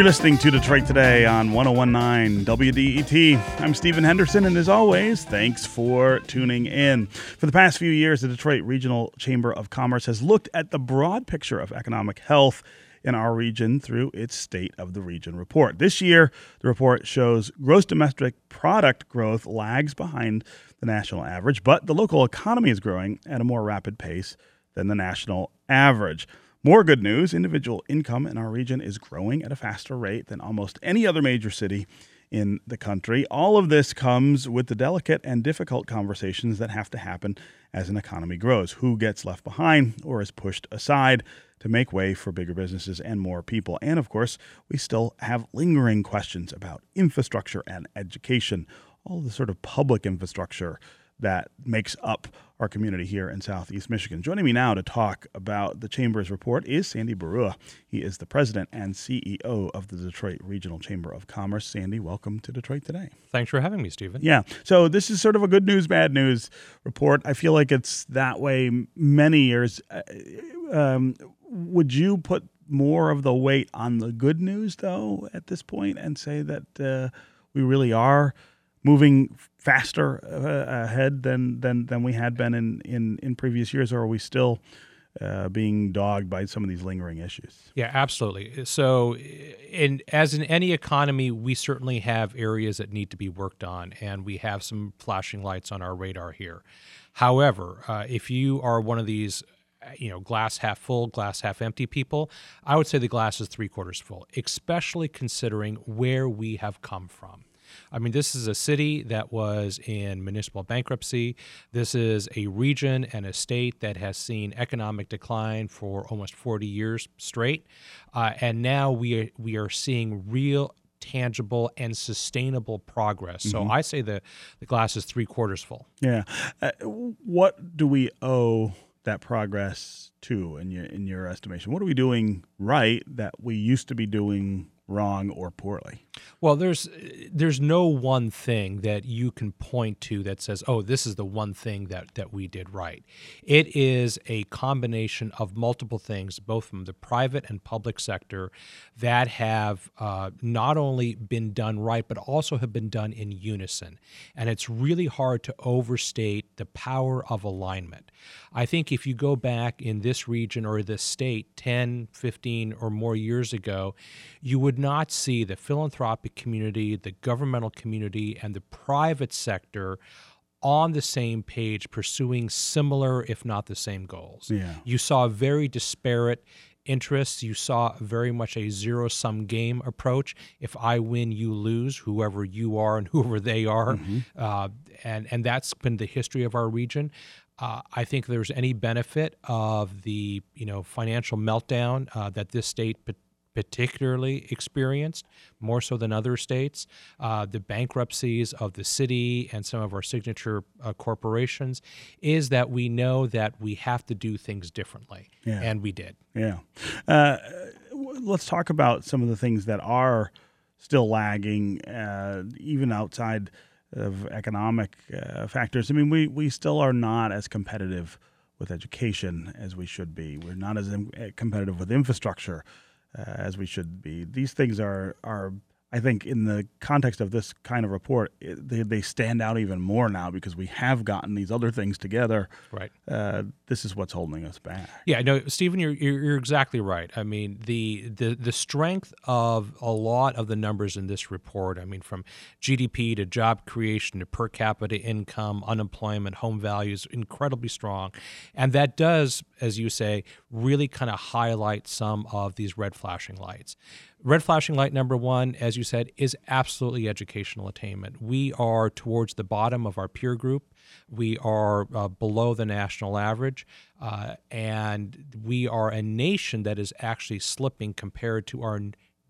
You're listening to Detroit Today on 1019 WDET. I'm Stephen Henderson, and as always, thanks for tuning in. For the past few years, the Detroit Regional Chamber of Commerce has looked at the broad picture of economic health in our region through its State of the Region report. This year, the report shows gross domestic product growth lags behind the national average, but the local economy is growing at a more rapid pace than the national average. More good news individual income in our region is growing at a faster rate than almost any other major city in the country. All of this comes with the delicate and difficult conversations that have to happen as an economy grows. Who gets left behind or is pushed aside to make way for bigger businesses and more people? And of course, we still have lingering questions about infrastructure and education, all the sort of public infrastructure that makes up our community here in Southeast Michigan. Joining me now to talk about the Chamber's report is Sandy Baruah. He is the president and CEO of the Detroit Regional Chamber of Commerce. Sandy, welcome to Detroit today. Thanks for having me, Stephen. Yeah. So this is sort of a good news, bad news report. I feel like it's that way many years. Uh, um, would you put more of the weight on the good news, though, at this point, and say that uh, we really are moving faster uh, ahead than, than than we had been in, in, in previous years, or are we still uh, being dogged by some of these lingering issues? Yeah, absolutely. So, in as in any economy, we certainly have areas that need to be worked on, and we have some flashing lights on our radar here. However, uh, if you are one of these you know, glass half full, glass half empty people, I would say the glass is three quarters full, especially considering where we have come from. I mean, this is a city that was in municipal bankruptcy. This is a region and a state that has seen economic decline for almost 40 years straight. Uh, and now we are, we are seeing real tangible and sustainable progress. So mm-hmm. I say the, the glass is three quarters full. Yeah. Uh, what do we owe that progress to in your in your estimation? What are we doing right that we used to be doing wrong or poorly? Well, there's there's no one thing that you can point to that says, "Oh, this is the one thing that that we did right." It is a combination of multiple things, both from the private and public sector, that have uh, not only been done right, but also have been done in unison. And it's really hard to overstate the power of alignment. I think if you go back in this region or this state 10, 15, or more years ago, you would not see the philanthropic community, the governmental community, and the private sector on the same page pursuing similar, if not the same goals. Yeah. You saw very disparate interests. You saw very much a zero sum game approach. If I win, you lose, whoever you are and whoever they are. Mm-hmm. Uh, and, and that's been the history of our region. Uh, I think there's any benefit of the you know financial meltdown uh, that this state particularly experienced, more so than other states. Uh, the bankruptcies of the city and some of our signature uh, corporations is that we know that we have to do things differently, yeah. and we did. Yeah. Uh, let's talk about some of the things that are still lagging, uh, even outside of economic uh, factors. I mean, we, we still are not as competitive with education as we should be. We're not as competitive with infrastructure uh, as we should be. These things are are I think in the context of this kind of report, it, they, they stand out even more now because we have gotten these other things together. Right. Uh, this is what's holding us back. Yeah. No, Stephen, you're, you're, you're exactly right. I mean, the, the the strength of a lot of the numbers in this report. I mean, from GDP to job creation to per capita income, unemployment, home values, incredibly strong, and that does, as you say, really kind of highlight some of these red flashing lights. Red flashing light number one, as you said, is absolutely educational attainment. We are towards the bottom of our peer group. We are uh, below the national average. Uh, and we are a nation that is actually slipping compared to our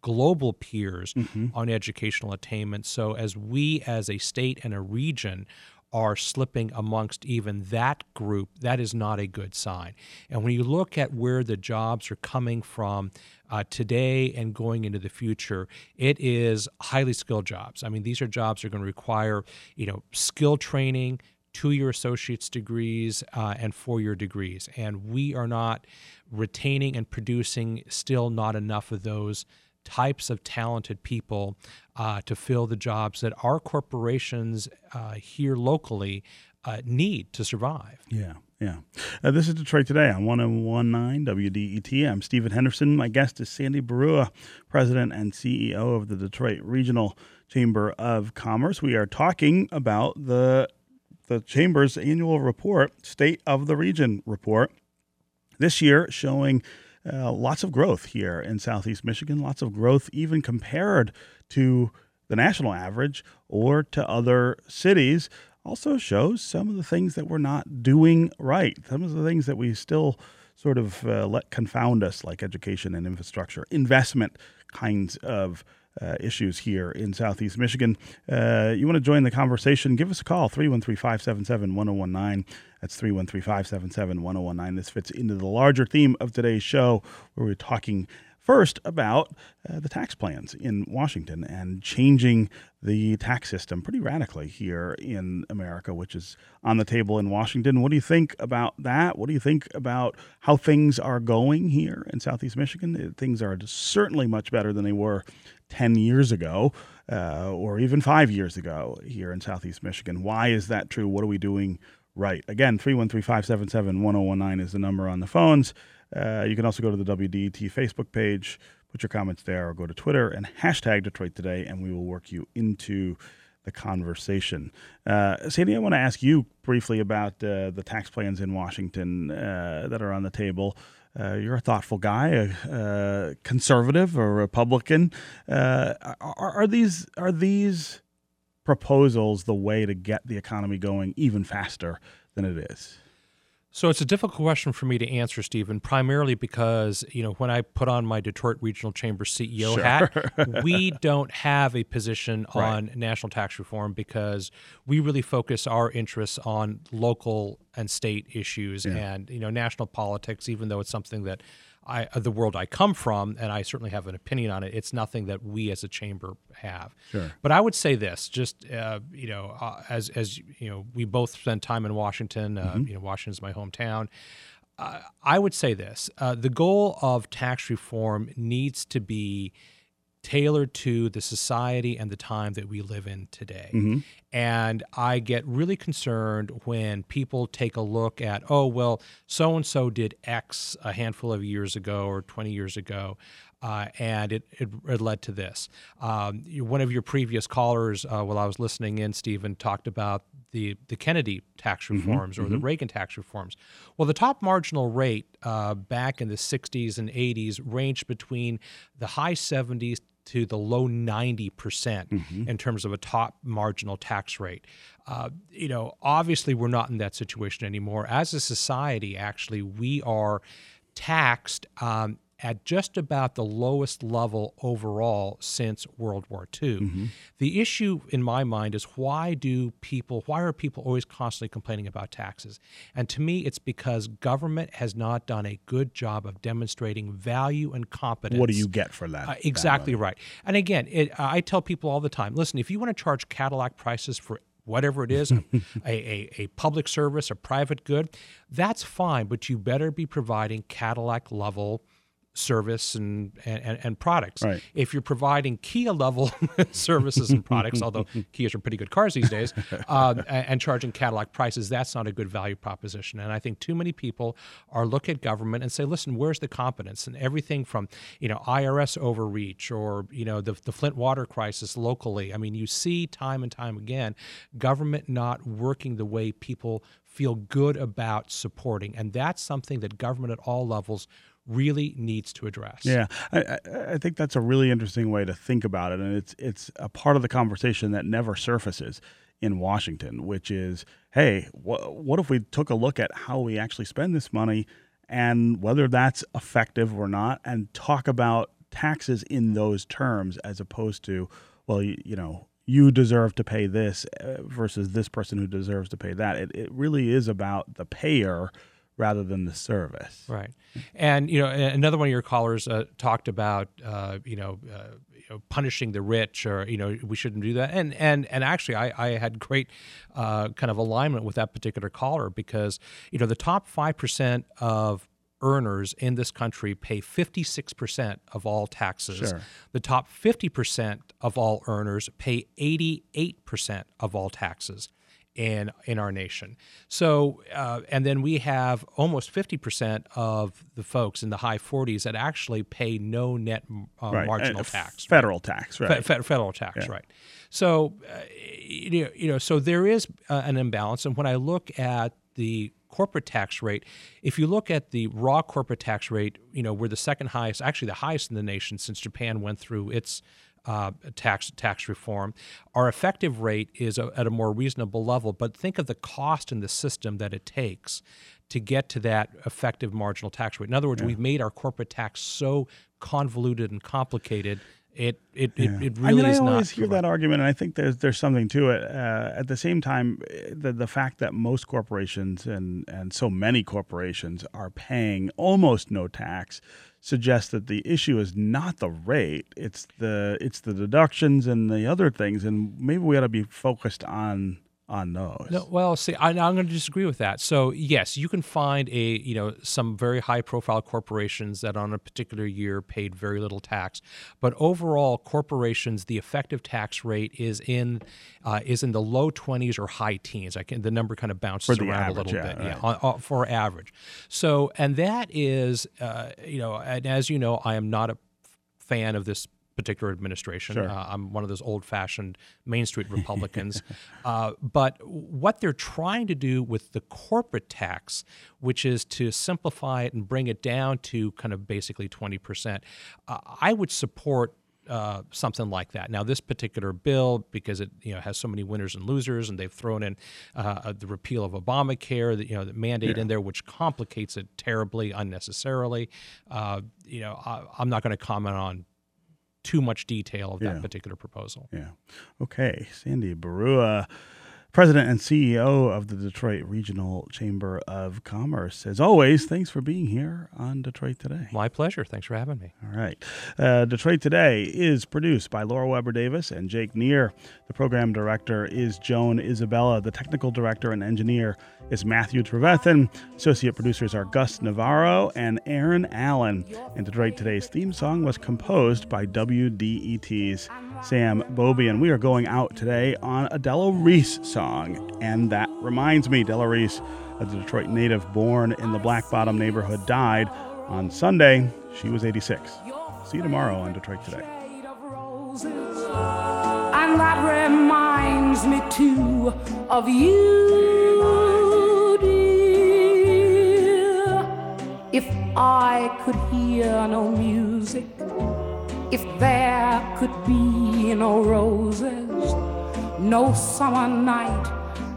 global peers mm-hmm. on educational attainment. So, as we as a state and a region are slipping amongst even that group, that is not a good sign. And when you look at where the jobs are coming from uh, today and going into the future, it is highly skilled jobs. I mean, these are jobs that are going to require, you know, skill training, two-year associate's degrees, uh, and four-year degrees. And we are not retaining and producing still not enough of those types of talented people uh, to fill the jobs that our corporations uh, here locally uh, need to survive. Yeah. Yeah. Uh, this is Detroit Today on 1019 WDET. I'm Stephen Henderson. My guest is Sandy Baruah, President and CEO of the Detroit Regional Chamber of Commerce. We are talking about the the Chamber's annual report, State of the Region report. This year showing uh, lots of growth here in Southeast Michigan, lots of growth even compared to the national average or to other cities also shows some of the things that we're not doing right, some of the things that we still sort of uh, let confound us, like education and infrastructure, investment kinds of uh, issues here in Southeast Michigan. Uh, you want to join the conversation? Give us a call, 313 577 1019. That's 313 577 1019. This fits into the larger theme of today's show, where we're talking First, about uh, the tax plans in Washington and changing the tax system pretty radically here in America, which is on the table in Washington. What do you think about that? What do you think about how things are going here in Southeast Michigan? Things are certainly much better than they were 10 years ago uh, or even five years ago here in Southeast Michigan. Why is that true? What are we doing right? Again, 313 577 1019 is the number on the phones. Uh, you can also go to the WDET Facebook page, put your comments there, or go to Twitter and hashtag Detroit Today, and we will work you into the conversation. Uh, Sandy, I want to ask you briefly about uh, the tax plans in Washington uh, that are on the table. Uh, you're a thoughtful guy, a, a conservative or Republican. Uh, are, are, these are these proposals the way to get the economy going even faster than it is? So it's a difficult question for me to answer, Stephen, primarily because, you know, when I put on my Detroit Regional Chamber CEO sure. hat, we don't have a position right. on national tax reform because we really focus our interests on local and state issues yeah. and, you know, national politics, even though it's something that I, the world I come from, and I certainly have an opinion on it. It's nothing that we as a chamber have. Sure. But I would say this, just uh, you know, uh, as as you know, we both spend time in Washington. Uh, mm-hmm. You know, Washington's my hometown. Uh, I would say this: uh, the goal of tax reform needs to be tailored to the society and the time that we live in today. Mm-hmm. And I get really concerned when people take a look at, oh, well, so and so did X a handful of years ago or 20 years ago. Uh, and it, it, it, led to this. Um, one of your previous callers, uh, while I was listening in, Stephen, talked about the, the Kennedy tax mm-hmm. reforms mm-hmm, or mm-hmm. the Reagan tax reforms. Well, the top marginal rate uh, back in the 60s and 80s ranged between the high 70s to the low 90% mm hmm in terms of a top marginal tax rate. Uh, you know, obviously, we're not in that situation anymore. As a society, actually, we are taxed um, at just about the lowest level overall since World War II. Mm-hmm. The issue in my mind is why do people why are people always constantly complaining about taxes? And to me it's because government has not done a good job of demonstrating value and competence. What do you get for that? Uh, exactly that right. And again, it, I tell people all the time, listen, if you want to charge Cadillac prices for whatever it is, a, a, a, public service, a private good, that's fine, but you better be providing Cadillac level service and, and, and products. Right. If you're providing Kia level services and products, although Kias are pretty good cars these days, uh, and charging Cadillac prices, that's not a good value proposition. And I think too many people are look at government and say, listen, where's the competence? And everything from you know IRS overreach or you know the, the Flint water crisis locally. I mean, you see time and time again government not working the way people feel good about supporting, and that's something that government at all levels really needs to address. Yeah, I, I, think that's a really interesting way to think about it, and it's it's a part of the conversation that never surfaces in Washington, which is, hey, wh- what if we took a look at how we actually spend this money and whether that's effective or not, and talk about taxes in those terms as opposed to, well, you, you know. You deserve to pay this uh, versus this person who deserves to pay that. It, it really is about the payer rather than the service. Right. And you know, another one of your callers uh, talked about uh, you, know, uh, you know punishing the rich, or you know we shouldn't do that. And and and actually, I, I had great uh, kind of alignment with that particular caller because you know the top five percent of earners in this country pay 56% of all taxes. Sure. The top 50% of all earners pay 88% of all taxes in in our nation. So, uh, and then we have almost 50% of the folks in the high 40s that actually pay no net uh, Right. marginal Uh, tax. Federal tax, right? Fe- fe- federal tax, right? So, uh, you know, you know, so there is uh, an imbalance, and when I look at the corporate tax rate, if you look at the raw corporate tax rate, you know, we're the second highest, actually the highest in the nation since Japan went through its uh, tax tax reform. Our effective rate is a, at a more reasonable level, but think of the cost in the system that it takes to get to that effective marginal tax rate. In other words, we've made our corporate tax so convoluted and complicated. It it, it, it really I mean, is not. I always hear that argument, and I think there's there's something to it. Uh, at the same time, the the fact that most corporations and and so many corporations are paying almost no tax suggests that the issue is not the rate; it's the it's the deductions and the other things, and maybe we ought to be focused on on those. No, well, see, I, I'm going to disagree with that. So, yes, you can find a you know some very high-profile corporations that on a particular year paid very little tax, but overall, corporations the effective tax rate is in uh, is in the low 20s or high teens. I can the number kind of bounces around average, a little yeah, bit, yeah, right. on, on- for average. So, and that is uh, you know, and as you know, I am not a fan of this particular administration. Sure. Uh, I'm one of those old-fashioned Main Street Republicans. uh, but what they're trying to do with the corporate tax, which is to simplify it and bring it down to kind of basically 20%, uh, I would support. Uh, something like that. Now, this particular bill, because it you know has so many winners and losers, and they've thrown in uh, the repeal of Obamacare, the, you know, the mandate in there, which complicates it terribly unnecessarily. Uh, you know, I, I'm not going to comment on too much detail of that Yeah. particular proposal. Yeah. Okay. Sandy Baruah, President and CEO of the Detroit Regional Chamber of Commerce. As always, thanks for being here on Detroit Today. My pleasure. Thanks for having me. All right. Uh, Detroit Today is produced by Laura Weber Davis and Jake Neher. The program director is Joan Isabella. The technical director and engineer is Matthew Trevethan. Associate producers are Gus Navarro and Aaron Allen. And Detroit Today's theme song was composed by WDET's Sam Beaubien. And we are going out today on a Della Reese song. And that reminds me, Della Reese, a Detroit native born in the Black Bottom neighborhood, died on Sunday. She was 86. See you tomorrow on Detroit Today. And that reminds me too of you. If I could hear no music, if there could be no roses, no summer night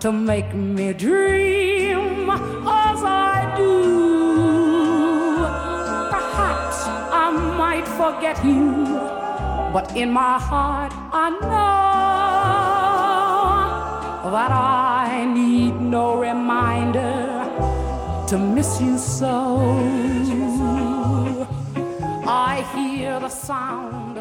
to make me dream as I do. Perhaps I might forget you, but in my heart I know that I need no reminder to miss you so. I hear the sound